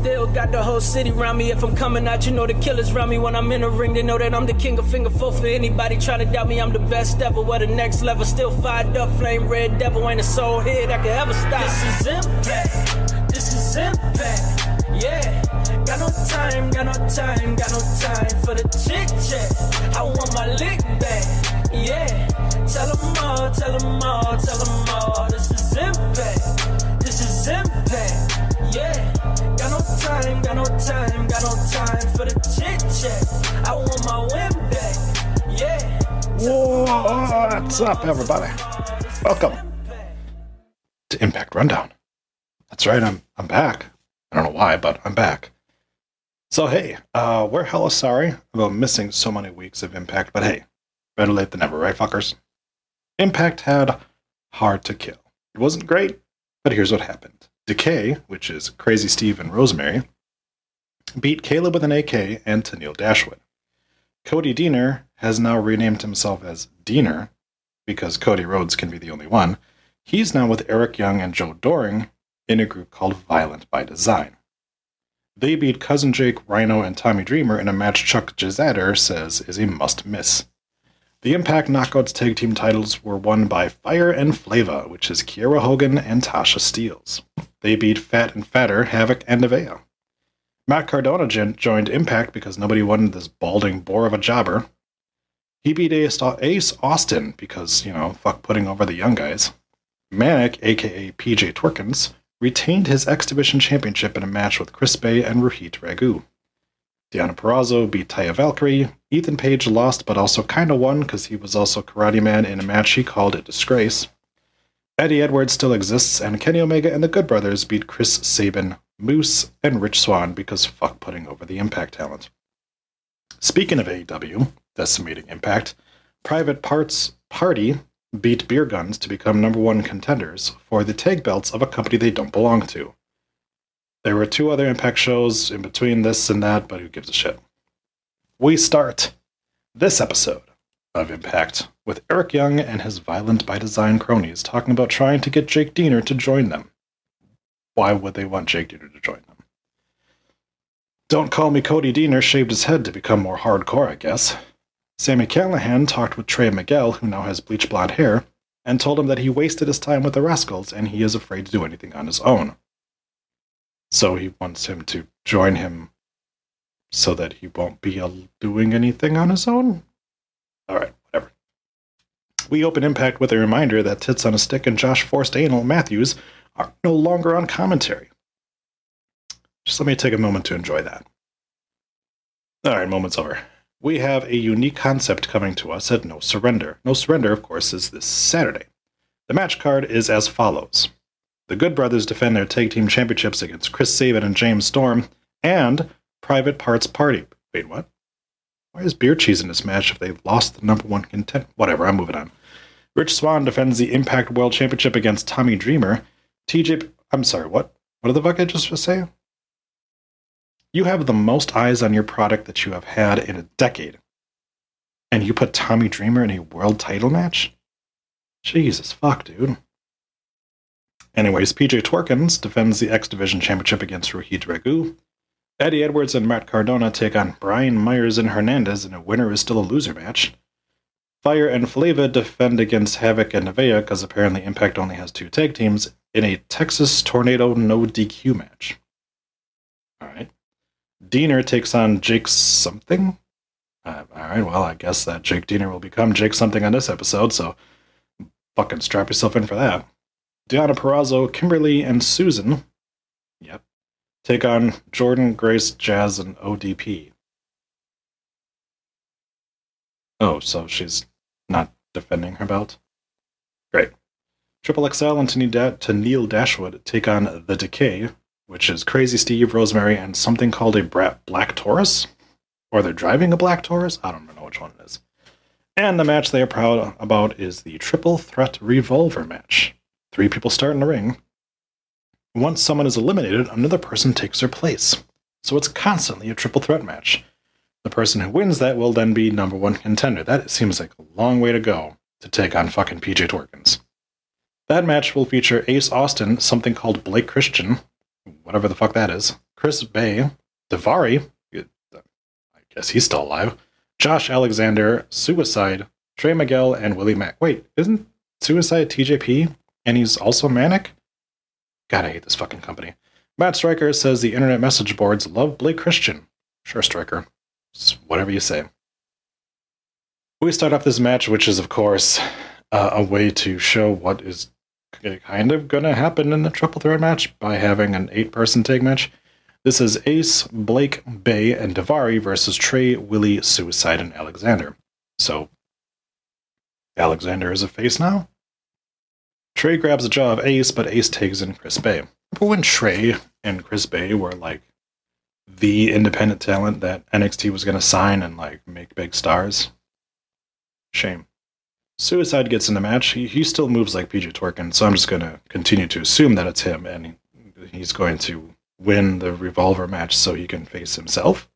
Still got the whole city around me. If I'm coming out, you know the killers around me. When I'm in the ring, they know that I'm the king of finger four for anybody trying to doubt me. I'm the best ever. What the next level? Still fired up, flame red devil. Ain't a soul here that can ever stop. This is impact. This is impact. Yeah. Got no time, got no time, got no time for the chit chat. I want my lick back. Yeah. Tell them all, tell them all, tell them all. Got no time for the chit chat. I want my back. Yeah. What's up, everybody? Welcome to Impact Rundown. That's right, I'm I'm back. I don't know why, but I'm back. So hey, uh, we're hella sorry about missing so many weeks of Impact, but hey, better late than never, right, fuckers? Impact had Hard to Kill. It wasn't great, but here's what happened. Decay, which is Crazy Steve and Rosemary, beat Kaleb with an AK and Tenille Dashwood. Cody Deaner has now renamed himself as Deaner because Cody Rhodes can be the only one. He's now with Eric Young and Joe Doering in a group called Violent by Design. They beat Cousin Jake, Rhino, and Tommy Dreamer in a match Chuck Jazader says is a must miss. The Impact Knockouts tag team titles were won by Fire and Flava, which is Kiera Hogan and Tasha Steelz. They beat Fat and Fatter, Havoc, and Nevaeh. Matt Cardona joined Impact because nobody wanted this balding bore of a jobber. He beat Ace Austin because, you know, fuck putting over the young guys. Manic, aka PJ Twerkins, retained his X Division championship in a match with Chris Bey and Rohit Raju. Deonna Purrazzo beat Taya Valkyrie. Ethan Page lost, but also kinda won because he was also Karate Man in a match he called a disgrace. Eddie Edwards still exists, and Kenny Omega and the Good Brothers beat Chris Sabin, Moose, and Rich Swann because fuck putting over the Impact talent. Speaking of AEW, decimating Impact, Private Parts Party beat Beer Guns to become number one contenders for the tag belts of a company they don't belong to. There were two other Impact shows in between this and that, but who gives a shit? We start this episode of Impact with Eric Young and his Violent by Design cronies talking about trying to get Jake Deaner to join them. Why would they want Jake Deaner to join them? Don't call me Cody Deaner shaved his head to become more hardcore, I guess. Sami Callihan talked with Trey Miguel, who now has bleach blonde hair, and told him that he wasted his time with the Rascals and he is afraid to do anything on his own. So he wants him to join him so that he won't be doing anything on his own? Alright, whatever. We open Impact with a reminder that Tits on a Stick and Josh Forced Anal Matthews are no longer on commentary. Just let me take a moment to enjoy that. Alright, moment's over. We have a unique concept coming to us at No Surrender. No Surrender, of course, is this Saturday. The match card is as follows The Good Brothers defend their tag team championships against Chris Sabin and James Storm, and Private Parts Party. Wait, what? Why is beer cheese in this match if they lost the number one content? Whatever, I'm moving on. Rich Swann defends the Impact World Championship against Tommy Dreamer. TJ, I'm sorry, what? What did the fuck I just say? You have the most eyes on your product that you have had in a decade. And you put Tommy Dreamer in a world title match? Jesus fuck, dude. Anyways, PJ Twerkins defends the X Division Championship against Rohit Raju. Eddie Edwards and Matt Cardona take on Brian Myers and Hernandez in a winner is still a loser match. Fire and Flava defend against Havoc and Nevaeh because apparently Impact only has two tag teams in a Texas Tornado no DQ match. Alright. Deaner takes on Jake something. Uh, Alright, well, I guess that Jake Deaner will become Jake something on this episode, so fucking strap yourself in for that. Deonna Purrazzo, Kimber Lee, and Susan. Yep take on Jordynne, Grace, Jazz, and ODP. Oh, so she's not defending her belt? Great. Triple XL and Neil Dashwood take on The Decay, which is Crazy Steve, Rosemary, and something called a Black Taurus. Or they're driving a Black Taurus? I don't know which one it is. And the match they are proud about is the Triple Threat Revolver match. Three people start in the ring. Once someone is eliminated, another person takes their place. So it's constantly a triple threat match. The person who wins that will then be number one contender. That seems like a long way to go to take on fucking PJ Torkins. That match will feature Ace Austin, something called Blake Christian, whatever the fuck that is, Chris Bey, Daivari, I guess he's still alive, Josh Alexander, Suicide, Trey Miguel, and Willie Mack. Wait, isn't Suicide TJP? And he's also Manic? God, I hate this fucking company. Matt Striker says the internet message boards love Blake Christian. Sure, Striker. It's whatever you say. We start off this match, which is, of course, uh, a way to show what is kind of going to happen in the triple threat match by having an eight person tag match. This is Ace, Blake, Bey, and Daivari versus Trey, Willie, Suicide, and Alexander. So, Alexander is a face now? Trey grabs the jaw of Ace, but Ace tags in Chris Bey. Remember when Trey and Chris Bey were like the independent talent that NXT was going to sign and like make big stars? Shame. Suicide gets in the match. He, he still moves like PJ Torkin, so I'm just going to continue to assume that it's him and he's going to win the revolver match so he can face himself.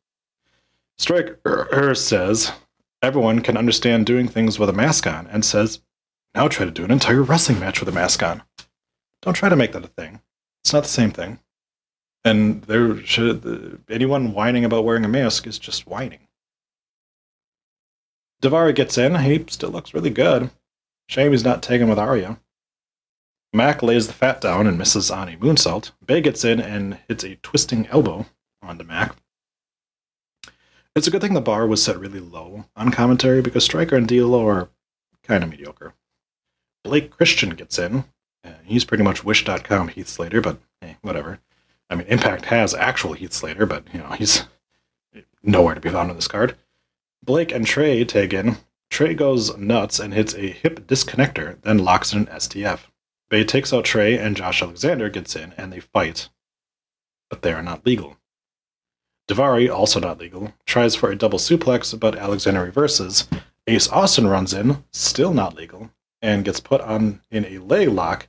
Striker says everyone can understand doing things with a mask on and says now try to do an entire wrestling match with a mask on. Don't try to make that a thing. It's not the same thing. And there should anyone whining about wearing a mask is just whining. Daivari gets in. He still looks really good. Shame he's not taken with Ariya. Mack lays the fat down and misses on a moonsault. Bey gets in and hits a twisting elbow onto Mack. It's a good thing the bar was set really low on commentary because Striker and D'Lo are kind of mediocre. Blake Christian gets in. Uh, he's pretty much Wish.com Heath Slater, but hey, whatever. I mean, Impact has actual Heath Slater, but you know he's nowhere to be found on this card. Blake and Trey tag in. Trey goes nuts and hits a hip disconnector, then locks in an STF. Bey takes out Trey, and Josh Alexander gets in, and they fight. But they are not legal. Daivari, also not legal, tries for a double suplex, but Alexander reverses. Ace Austin runs in, still not legal, and gets put on in a leg lock.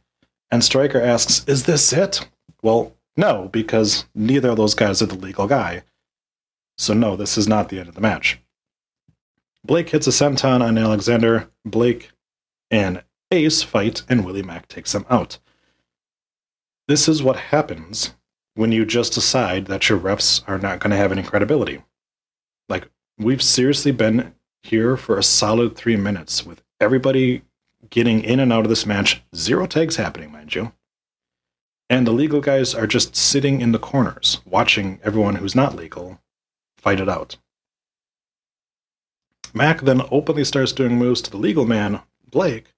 And Striker asks, Is this it? Well, no, because neither of those guys are the legal guy. So, no, this is not the end of the match. Blake hits a senton on Alexander. Blake and Ace fight, and Willie Mack takes them out. This is what happens when you just decide that your refs are not going to have any credibility. Like, we've seriously been here for a solid three minutes with everybody getting in and out of this match. Zero tags happening, mind you. And the legal guys are just sitting in the corners, watching everyone who's not legal fight it out. Mack then openly starts doing moves to the legal man, Blake,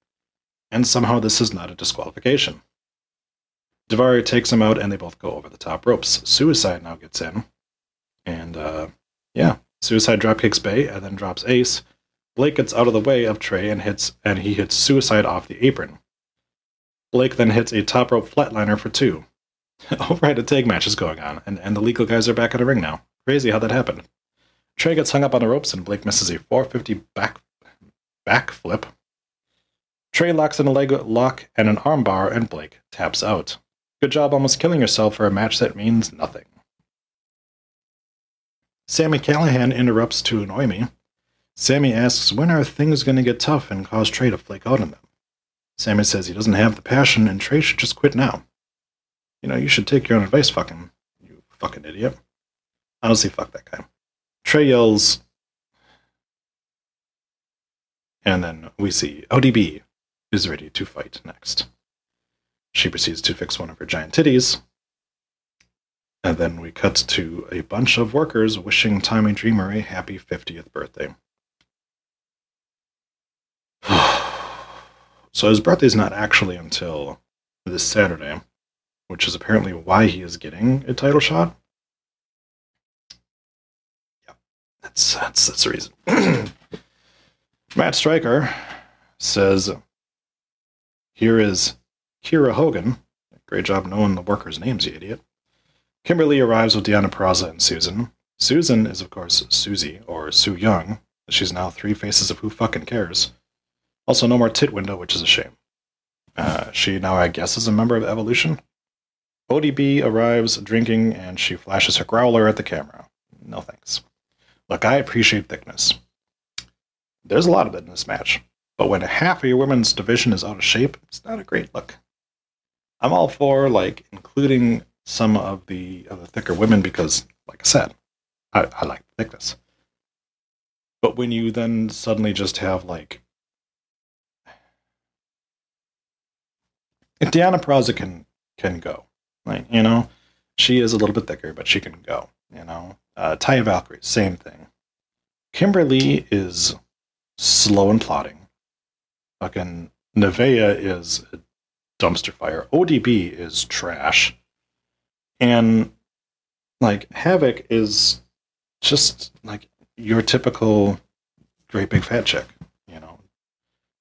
and somehow this is not a disqualification. Daivari takes him out and they both go over the top ropes. Suicide now gets in. And uh, yeah, Suicide drop kicks Bey and then drops Ace, Blake gets out of the way of Trey and hits and he hits suicide off the apron. Blake then hits a top rope flatliner for two. All right, a tag match is going on, and, and the legal guys are back in the ring now. Crazy how that happened. Trey gets hung up on the ropes and Blake misses a 450 back back flip. Trey locks in a leg lock and an armbar, and Blake taps out. Good job almost killing yourself for a match that means nothing. Sami Callihan interrupts to annoy me. Sami asks when are things going to get tough and cause Trey to flake out on them. Sami says he doesn't have the passion and Trey should just quit now. You know, you should take your own advice, fucking, you fucking idiot. Honestly, fuck that guy. Trey yells, and then we see ODB is ready to fight next. She proceeds to fix one of her giant titties, and then we cut to a bunch of workers wishing Tommy Dreamer a happy 50th birthday. so his birthday's not actually until this Saturday, which is apparently why he is getting a title shot. That's that's that's the reason. Matt Striker says, "Here is Kiera Hogan. Great job knowing the workers' names, you idiot." Kimber Lee arrives with Deonna Purrazzo and Susan. Susan is, of course, Susie, or Su Yung. She's now three faces of who fucking cares. Also, no more tit window, which is a shame. Uh, she now, I guess, is a member of Evolution. ODB arrives drinking and she flashes her growler at the camera. No thanks. Look, I appreciate thickness. There's a lot of it in this match, but when half of your women's division is out of shape, it's not a great look. I'm all for like including some of the of the thicker women because, like I said, I, I like thickness. But when you then suddenly just have like if Deonna Purrazzo can can go, like you know, she is a little bit thicker, but she can go. You know, uh, Taya Valkyrie, same thing. Kimber Lee is slow and plodding. Fucking Nevaeh is a dumpster fire. ODB is trash. And like Havoc is just like your typical great big fat chick, you know.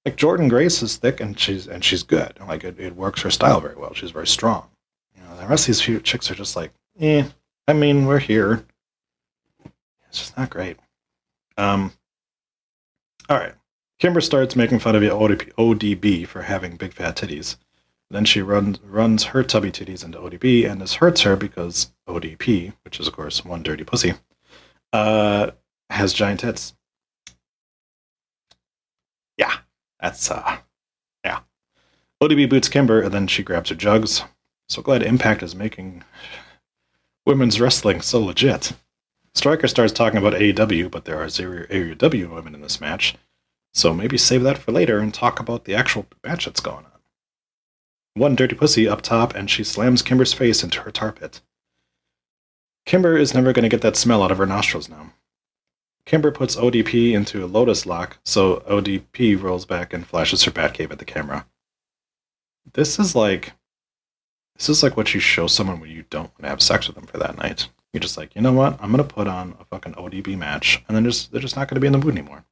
Like Jordynne Grace is thick and she's and she's good. Like it, it works her style very well. She's very strong. You know, the rest of these few chicks are just like, eh, I mean, we're here. It's just not great. Um all right. Kimber starts making fun of ODB, ODB for having big fat titties. Then she runs runs her tubby titties into ODB, and this hurts her because ODP, which is of course one dirty pussy, uh, has giant tits. Yeah, that's uh, yeah. ODB boots Kimber, and then she grabs her jugs. So glad Impact is making women's wrestling so legit. Striker starts talking about AEW, but there are zero AEW women in this match, so maybe save that for later and talk about the actual match that's going on. One dirty pussy up top, and she slams Kimber's face into her tar pit. Kimber is never going to get that smell out of her nostrils now. Kimber puts ODP into a lotus lock, so ODP rolls back and flashes her Batcave at the camera. This is like this is like what you show someone when you don't want to have sex with them for that night. You're just like, you know what? I'm gonna put on a fucking ODB match, and then just they're just not gonna be in the mood anymore.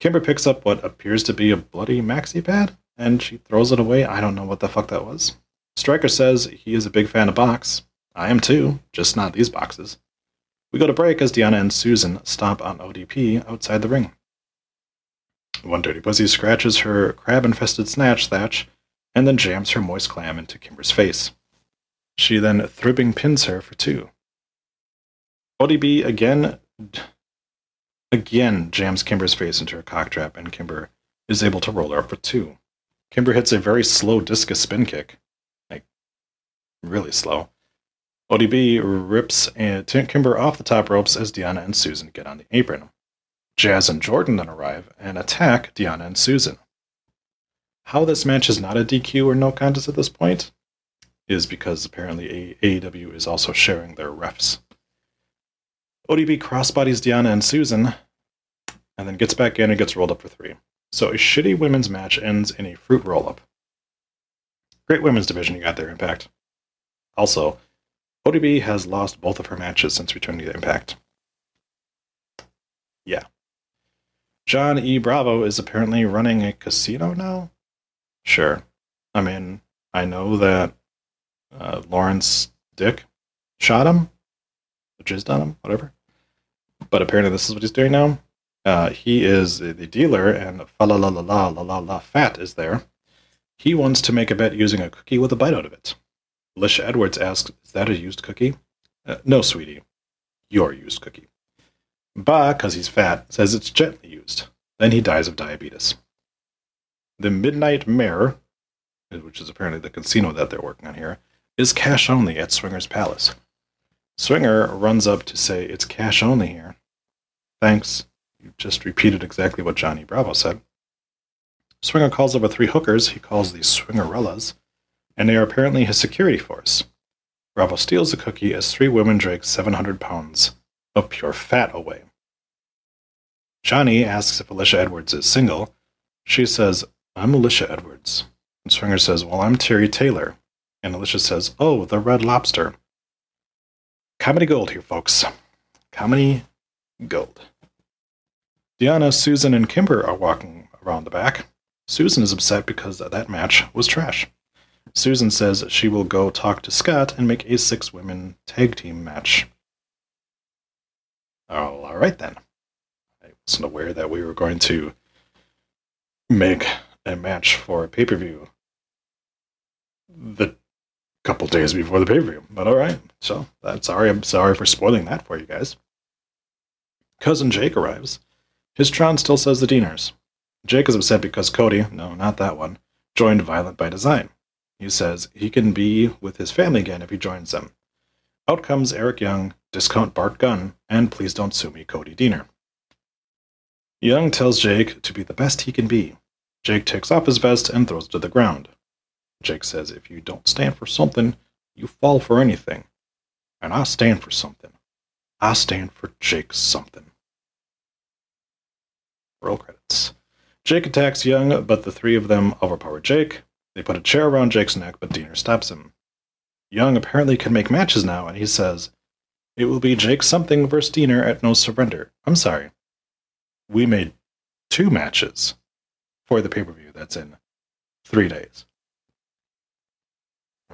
Kimber picks up what appears to be a bloody maxi pad, and she throws it away. I don't know what the fuck that was. Striker says he is a big fan of box. I am too, just not these boxes. We go to break as Deonna and Susan stomp on ODP outside the ring. One dirty pussy scratches her crab infested snatch thatch and then jams her moist clam into Kimber's face. She then thribbing pins her for two. ODB again again jams Kimber's face into her cock trap, and Kimber is able to roll her up for two. Kimber hits a very slow discus spin kick. Like, really slow. ODB rips Kimber off the top ropes as Deonna and Susan get on the apron. Jazz and Jordynne then arrive and attack Deonna and Susan. How this match is not a DQ or no contest at this point is because apparently AEW is also sharing their refs. ODB crossbodies Deonna and Susan, and then gets back in and gets rolled up for three. So a shitty women's match ends in a fruit roll up. Great women's division you got there, Impact. Also, ODB has lost both of her matches since returning to Impact. Yeah. John E. Bravo is apparently running a casino now? Sure. I mean, I know that uh, Lawrence Dick shot him, jizzed on him, whatever. But apparently, this is what he's doing now. Uh, he is the dealer, and fa la la la la la la la fat is there. He wants to make a bet using a cookie with a bite out of it. Alicia Edwards asks, "Is that a used cookie?" Uh, no, sweetie, your used cookie. Ba, because he's fat, says it's gently used. Then he dies of diabetes. The Midnight Mare, which is apparently the casino that they're working on here, is cash only at Swinger's Palace. Swinger runs up to say, It's cash only here. Thanks. You just repeated exactly what Johnny Bravo said. Swinger calls over three hookers he calls the Swingerellas, and they are apparently his security force. Bravo steals the cookie as three women drag 700 pounds of pure fat away. Johnny asks if Alicia Edwards is single. She says, I'm Alicia Edwards. And Swinger says, Well, I'm Terry Taylor. And Alicia says, Oh, the Red Lobster. Comedy gold here, folks. Comedy gold. Deonna, Susan, and Kimber are walking around the back. Susan is upset because that match was trash. Susan says she will go talk to Scott and make a six women tag team match. Oh, all right then. I wasn't aware that we were going to make a match for a pay per view the couple days before the pay per view. But all right, so that's sorry. I'm sorry for spoiling that for you guys. Cousin Jake arrives. His Tron still says the Deaners. Jake is upset because Cody, no, not that one, joined Violent by Design. He says he can be with his family again if he joins them. Out comes Eric Young, discount Bart Gunn, and please don't sue me, Cody Deaner. Young tells Jake to be the best he can be. Jake takes off his vest and throws it to the ground. Jake says if you don't stand for something, you fall for anything. And I stand for something. I stand for Jake something. Roll credits. Jake attacks Young, but the three of them overpower Jake. They put a chair around Jake's neck, but Deaner stops him. Young apparently can make matches now, and he says, It will be Jake something versus Deaner at No Surrender. I'm sorry. We made two matches for the pay per view that's in three days.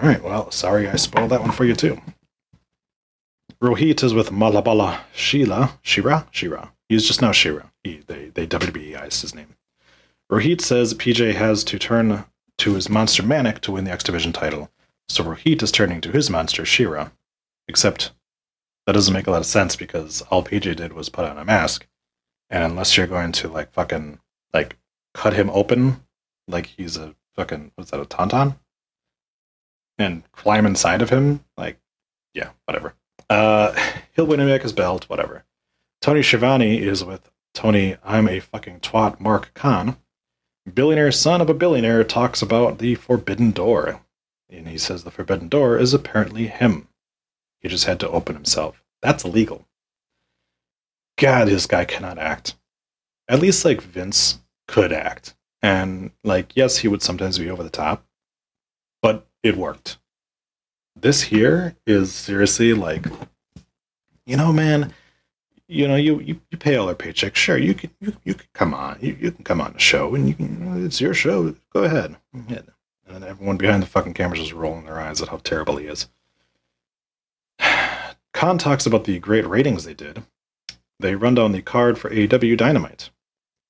All right, well, sorry I spoiled that one for you too. Rohit is with Malabala Sheila. Shira? Shira. He's just now Shira. He, they, they WWEized his name. Rohit says PJ has to turn to his monster Manic to win the X Division title, so Rohit is turning to his monster Shira. Except that doesn't make a lot of sense because all PJ did was put on a mask, and unless you're going to like fucking like cut him open like he's a fucking what's that a tauntaun and climb inside of him, like yeah, whatever. Uh, he'll win him back his belt, whatever. Tony Schiavone is with Tony. I'm a fucking twat. Mark Khan billionaire son of a billionaire talks about the forbidden door. And he says the forbidden door is apparently him. He just had to open himself. That's illegal. God, this guy cannot act. At least, like, Vince could act. And, like, yes, he would sometimes be over the top, it worked. This here is seriously like, you know, man, you know, you, you, you pay all their paychecks. Sure, you can you, you can come on. You, you can come on the show and you can it's your show. Go ahead. And everyone behind the fucking cameras is rolling their eyes at how terrible he is. Khan talks about the great ratings they did. They run down the card for AW Dynamite.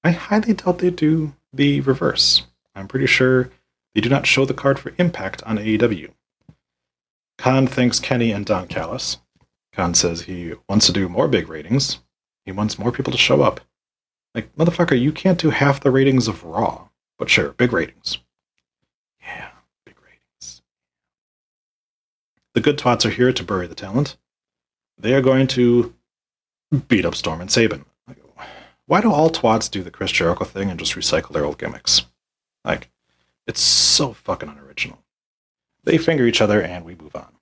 I highly doubt they do the reverse. I'm pretty sure they do not show the card for Impact on AEW. Khan thanks Kenny and Don Callis. Khan says he wants to do more big ratings. He wants more people to show up. Like, motherfucker, you can't do half the ratings of Raw. But sure, big ratings. Yeah, big ratings. The good twats are here to bury the talent. They are going to beat up Storm and Sabin. Like, why do all twats do the Chris Jericho thing and just recycle their old gimmicks? Like, it's so fucking unoriginal. They finger each other and we move on.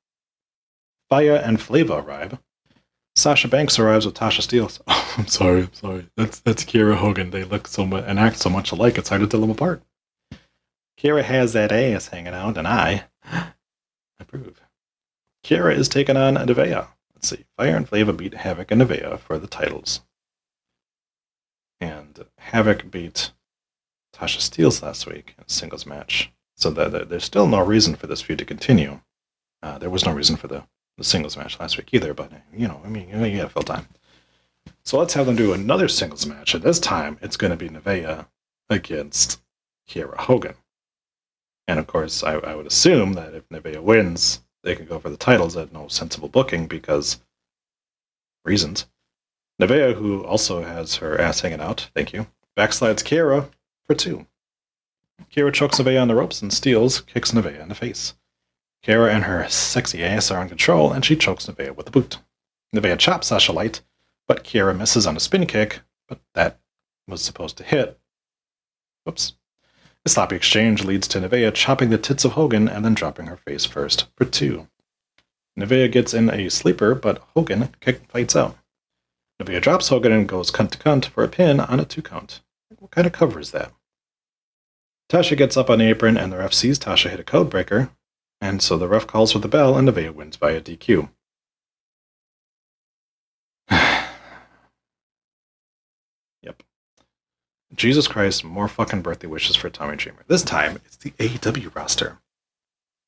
Fire and Flava arrive. Sasha Banks arrives with Tasha Steelz. Oh, I'm sorry, I'm sorry. That's that's Kiera Hogan. They look so much and act so much alike. It's hard to tell them apart. Kiera has that ass hanging out, and I approve. Kiera is taking on Nevaeh. Let's see. Fire and Flava beat Havoc and Nevaeh for the titles. And Havoc beat Tasha Steelz last week in a singles match. So that, there's still no reason for this feud to continue. Uh, there was no reason for the the singles match last week either, but you know, I mean, you gotta fill time. So let's have them do another singles match, and this time it's going to be Nevaeh against Kiera Hogan. And of course, I, I would assume that if Nevaeh wins, they can go for the titles at no sensible booking because reasons. Nevaeh, who also has her ass hanging out, thank you, backslides Kiera for two. Kiera chokes Nevaeh on the ropes and steals, kicks Nevaeh in the face. Kiera and her sexy ass are in control, and she chokes Nevaeh with a boot. Nevaeh chops Sasha Light, but Kiera misses on a spin kick, but that was supposed to hit. Whoops. A sloppy exchange leads to Nevaeh chopping the tits of Hogan and then dropping her face first for two. Nevaeh gets in a sleeper, but Hogan kick fights out. Nevaeh drops Hogan and goes cunt to cunt for a pin on a two count. Kind of covers that? Tasha gets up on the apron and the ref sees Tasha hit a code breaker, and so the ref calls for the bell and Nevaeh wins by a DQ. yep. Jesus Christ, more fucking birthday wishes for Tommy Dreamer. This time, it's the AEW roster.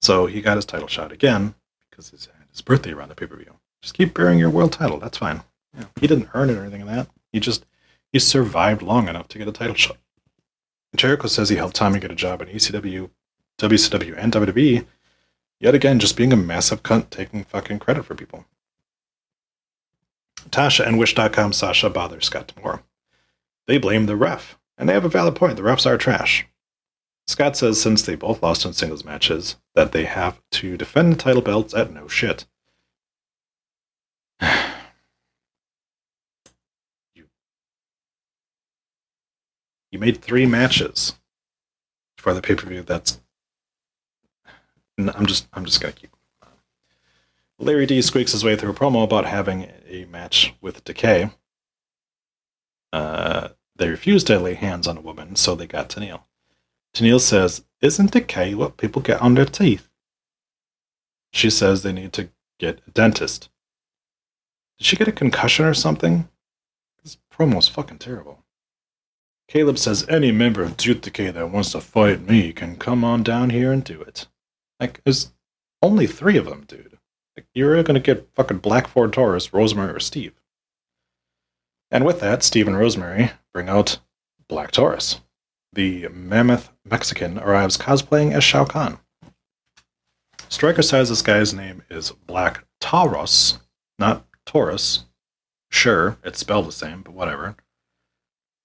So he got his title shot again because it's his birthday around the pay per view. Just keep bearing your world title. That's fine. Yeah. He didn't earn it or anything like that. He just he survived long enough to get a title shot. Jericho says he helped Tommy get a job at ECW, WCW, and WWE. Yet again, just being a massive cunt, taking fucking credit for people. Tasha and Wish.com Sasha bother Scott D'Amore. They blame the ref, and they have a valid point. The refs are trash. Scott says since they both lost in singles matches, that they have to defend the title belts at no shit. you made three matches for the pay per view. That's I'm just I'm just gonna keep. Larry D squeaks his way through a promo about having a match with Decay. Uh, they refused to lay hands on a woman, so they got Tenille. Tenille says, Isn't decay what people get on their teeth? She says they need to get a dentist. Did she get a concussion or something? This promo promo's fucking terrible. Kaleb says any member of Duke Decay that wants to fight me can come on down here and do it. Like, there's only three of them, dude. Like, you're gonna get fucking Black Ford Taurus, Rosemary, or Steve. And with that, Steve and Rosemary bring out Black Taurus. The mammoth Mexican arrives cosplaying as Shao Kahn. Striker says this guy's name is Black Taurus, not Taurus. Sure, it's spelled the same, but whatever.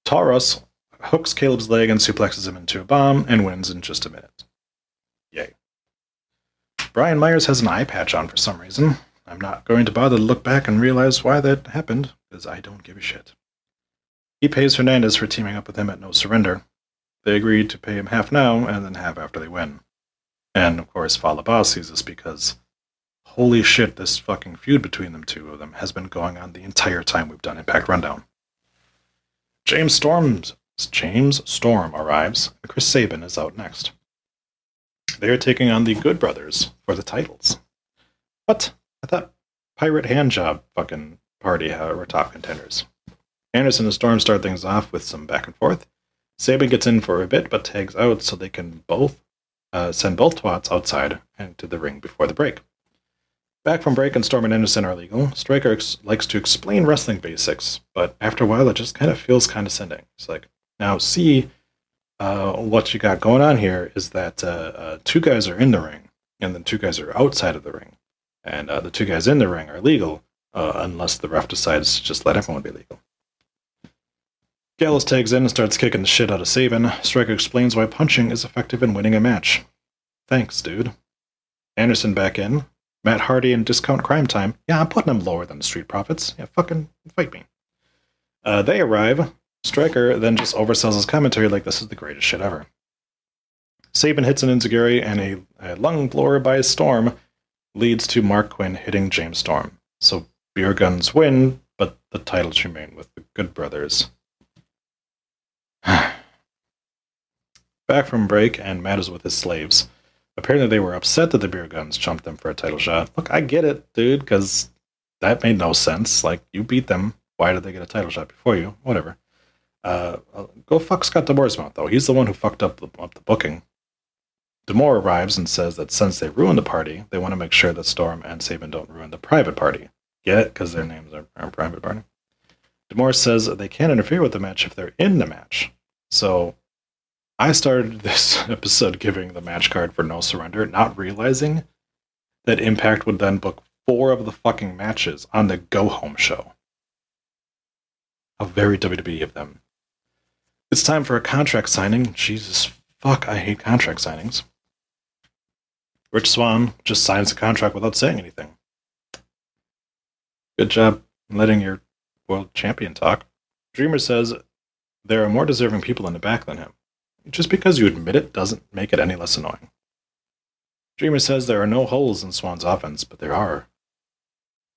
Taurus hooks Kaleb's leg and suplexes him into a bomb and wins in just a minute. Yay. Brian Myers has an eye patch on for some reason. I'm not going to bother to look back and realize why that happened, because I don't give a shit. He pays Hernandez for teaming up with him at No Surrender. They agreed to pay him half now and then half after they win. And of course, Fallah Bahh sees this because holy shit, this fucking feud between them two of them has been going on the entire time we've done Impact Rundown. James Storms James Storm arrives, and Chris Sabin is out next. They are taking on the Good Brothers for the titles. What? I thought Pirate Handjob fucking party were top contenders. Anderson and Storm start things off with some back and forth. Sabin gets in for a bit, but tags out so they can both uh, send both twats outside and to the ring before the break. Back from break, and Storm and Anderson are legal. Striker ex- likes to explain wrestling basics, but after a while, it just kind of feels condescending. It's like, now see, uh, what you got going on here is that uh, uh, two guys are in the ring, and then two guys are outside of the ring, and uh, the two guys in the ring are legal uh, unless the ref decides to just let everyone be legal. Gallows tags in and starts kicking the shit out of Sabin. Striker explains why punching is effective in winning a match. Thanks, dude. Anderson back in. Matt Hardy and Discount Crime Time. Yeah, I'm putting them lower than the Street Profits. Yeah, fucking fight me. Uh, they arrive. Striker then just oversells his commentary like this is the greatest shit ever. Sabin hits an Enzuigiri and a, a lung blower by Storm leads to Marq Quen hitting James Storm. So beer guns win, but the titles remain with the Good Brothers. Back from break, and Matt is with his slaves. Apparently, they were upset that the beer guns jumped them for a title shot. Look, I get it, dude, because that made no sense. Like, you beat them. Why did they get a title shot before you? Whatever. Uh, go fuck Scott D'Amore's mouth, though. He's the one who fucked up the, up the booking. D'Amore arrives and says that since they ruined the party, they want to make sure that Storm and Sabin don't ruin the private party. Get it? Because their names are, are private party. D'Amore says they can't interfere with the match if they're in the match. So I started this episode giving the match card for No Surrender, not realizing that Impact would then book four of the fucking matches on the Go Home show. How very WWE of them. It's time for a contract signing. Jesus fuck, I hate contract signings. Rich Swann just signs a contract without saying anything. Good job letting your world champion talk. Dreamer says there are more deserving people in the back than him. Just because you admit it doesn't make it any less annoying. Dreamer says there are no holes in Swann's offense, but there are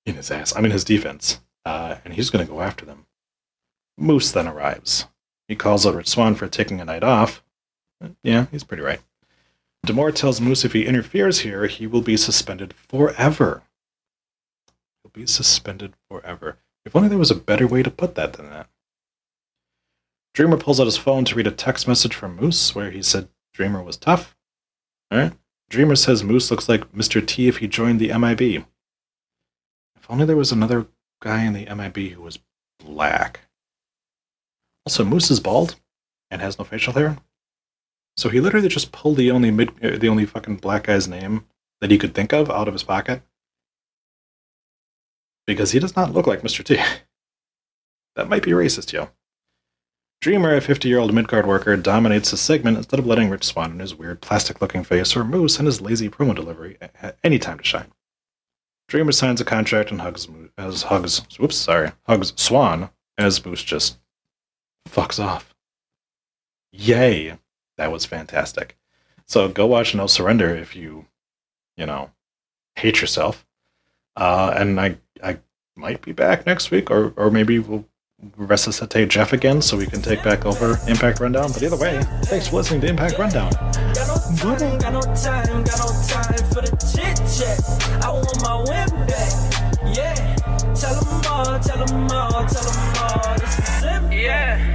in his ass. I mean, his defense. Uh, and he's going to go after them. Moose then arrives. He calls out Rich Swann for taking a night off. Yeah, he's pretty right. D'Amore tells Moose if he interferes here, he will be suspended forever. He'll be suspended forever. If only there was a better way to put that than that. Dreamer pulls out his phone to read a text message from Moose where he said Dreamer was tough. All right. Dreamer says Moose looks like Mr. T if he joined the MIB. If only there was another guy in the MIB who was black. Also, Moose is bald and has no facial hair. So he literally just pulled the only mid, uh, the only fucking black guy's name that he could think of out of his pocket. Because he does not look like Mr. T. that might be racist, yo. Dreamer, a 50 year old midcard worker, dominates the segment instead of letting Rich Swann and his weird plastic looking face or Moose and his lazy promo delivery at any time to shine. Dreamer signs a contract and hugs as hugs whoops sorry hugs Swann as Moose just fucks off. Yay, that was fantastic. So go watch No Surrender if you, you know, hate yourself. Uh, and I I might be back next week, or or maybe we'll resuscitate Jeff again so we can take back over Impact Rundown. But either way, thanks for listening to Impact Rundown. Got no time, got no time, got no time for the chit chat. I want my win back. Yeah, tell them all, tell them all, tell them all. This is simple. Yeah,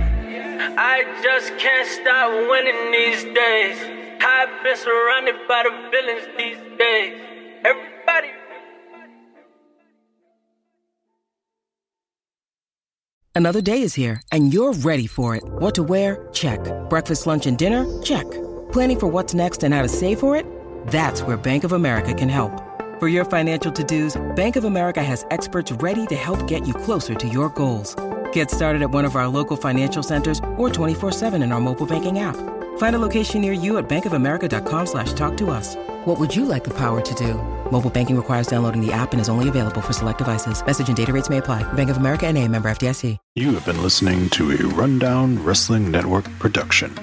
I just can't stop winning these days. I've been surrounded by the villains these days. Everybody. Another day is here, and you're ready for it. What to wear? Check. Breakfast, lunch, and dinner? Check. Planning for what's next and how to save for it? That's where Bank of America can help. For your financial to-dos, Bank of America has experts ready to help get you closer to your goals. Get started at one of our local financial centers or 24-7 in our mobile banking app. Find a location near you at bankofamerica.com slash talk to us. What would you like the power to do? Mobile banking requires downloading the app and is only available for select devices. Message and data rates may apply. Bank of America and a member FDIC. You have been listening to a Rundown Wrestling Network production.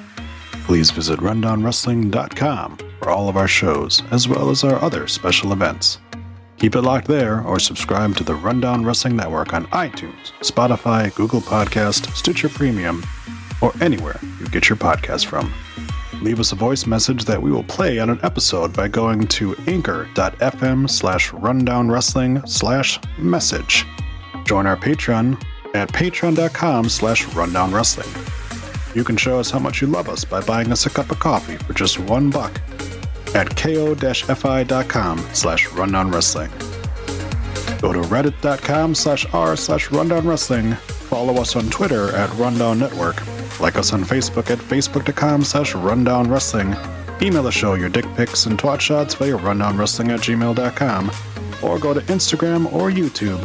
Please visit rundownwrestling.com for all of our shows, as well as our other special events. Keep it locked there or subscribe to the Rundown Wrestling Network on iTunes, Spotify, Google Podcast, Stitcher Premium, or anywhere you get your podcast from. Leave us a voice message that we will play on an episode by going to anchor.fm slash rundown wrestling slash message. Join our Patreon at patreon.com slash rundown wrestling. You can show us how much you love us by buying us a cup of coffee for just one buck at ko-fi.com slash rundown wrestling. Go to reddit.com slash r slash rundown wrestling. Follow us on Twitter at Rundown Network. Like us on Facebook at facebook.com slash rundown wrestling. Email the show your dick pics and twat shots via rundownwrestling at gmail.com. Or go to Instagram or YouTube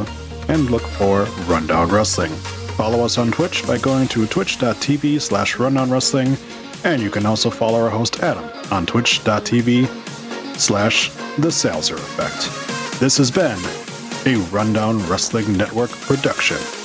and look for Rundown Wrestling. Follow us on Twitch by going to twitch.tv slash rundown wrestling. And you can also follow our host Adam on twitch.tv slash the Salzer Effect. This has been a Rundown Wrestling Network production.